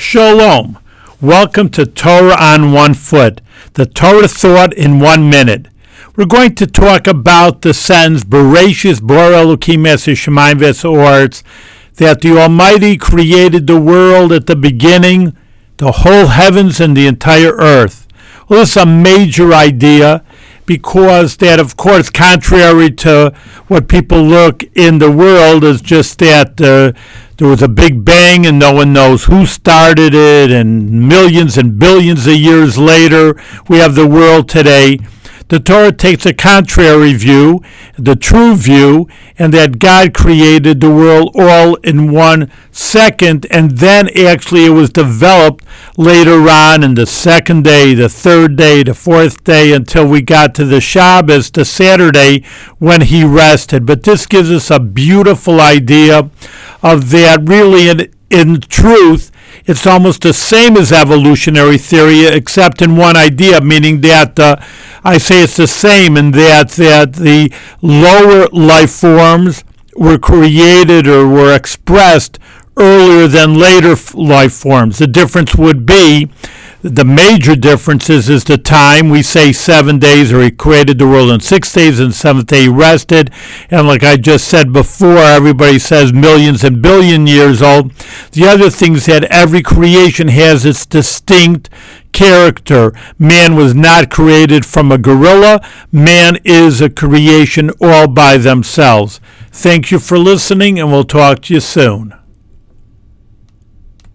Shalom. Welcome to Torah on One Foot, the Torah thought in one minute. We're going to talk about the sentence Bereshis Bor Elokim Shemayim V'Ortz, that the Almighty created the world at the beginning, the whole heavens and the entire earth. Well, this is a major idea because that, of course, contrary to what people look in the world, is just that uh, there was a big bang and no one knows who started it, and millions and billions of years later, we have the world today. The Torah takes a contrary view, the true view, and that God created the world all in one second, and then actually it was developed later on in the second day, the third day, the fourth day, until we got to the Shabbos, the Saturday, when he rested. But this gives us a beautiful idea of that really in, in truth it's almost the same as evolutionary theory, except in one idea, meaning that uh, I say it's the same in that that the lower life forms were created or were expressed earlier than later life forms. The difference would be the major differences is the time. We say seven days, or he created the world in six days, and seventh day he rested. And like I just said before, everybody says millions and billion years old. The other thing is that every creation has its distinct character. Man was not created from a gorilla. Man is a creation all by themselves. Thank you for listening, and we'll talk to you soon.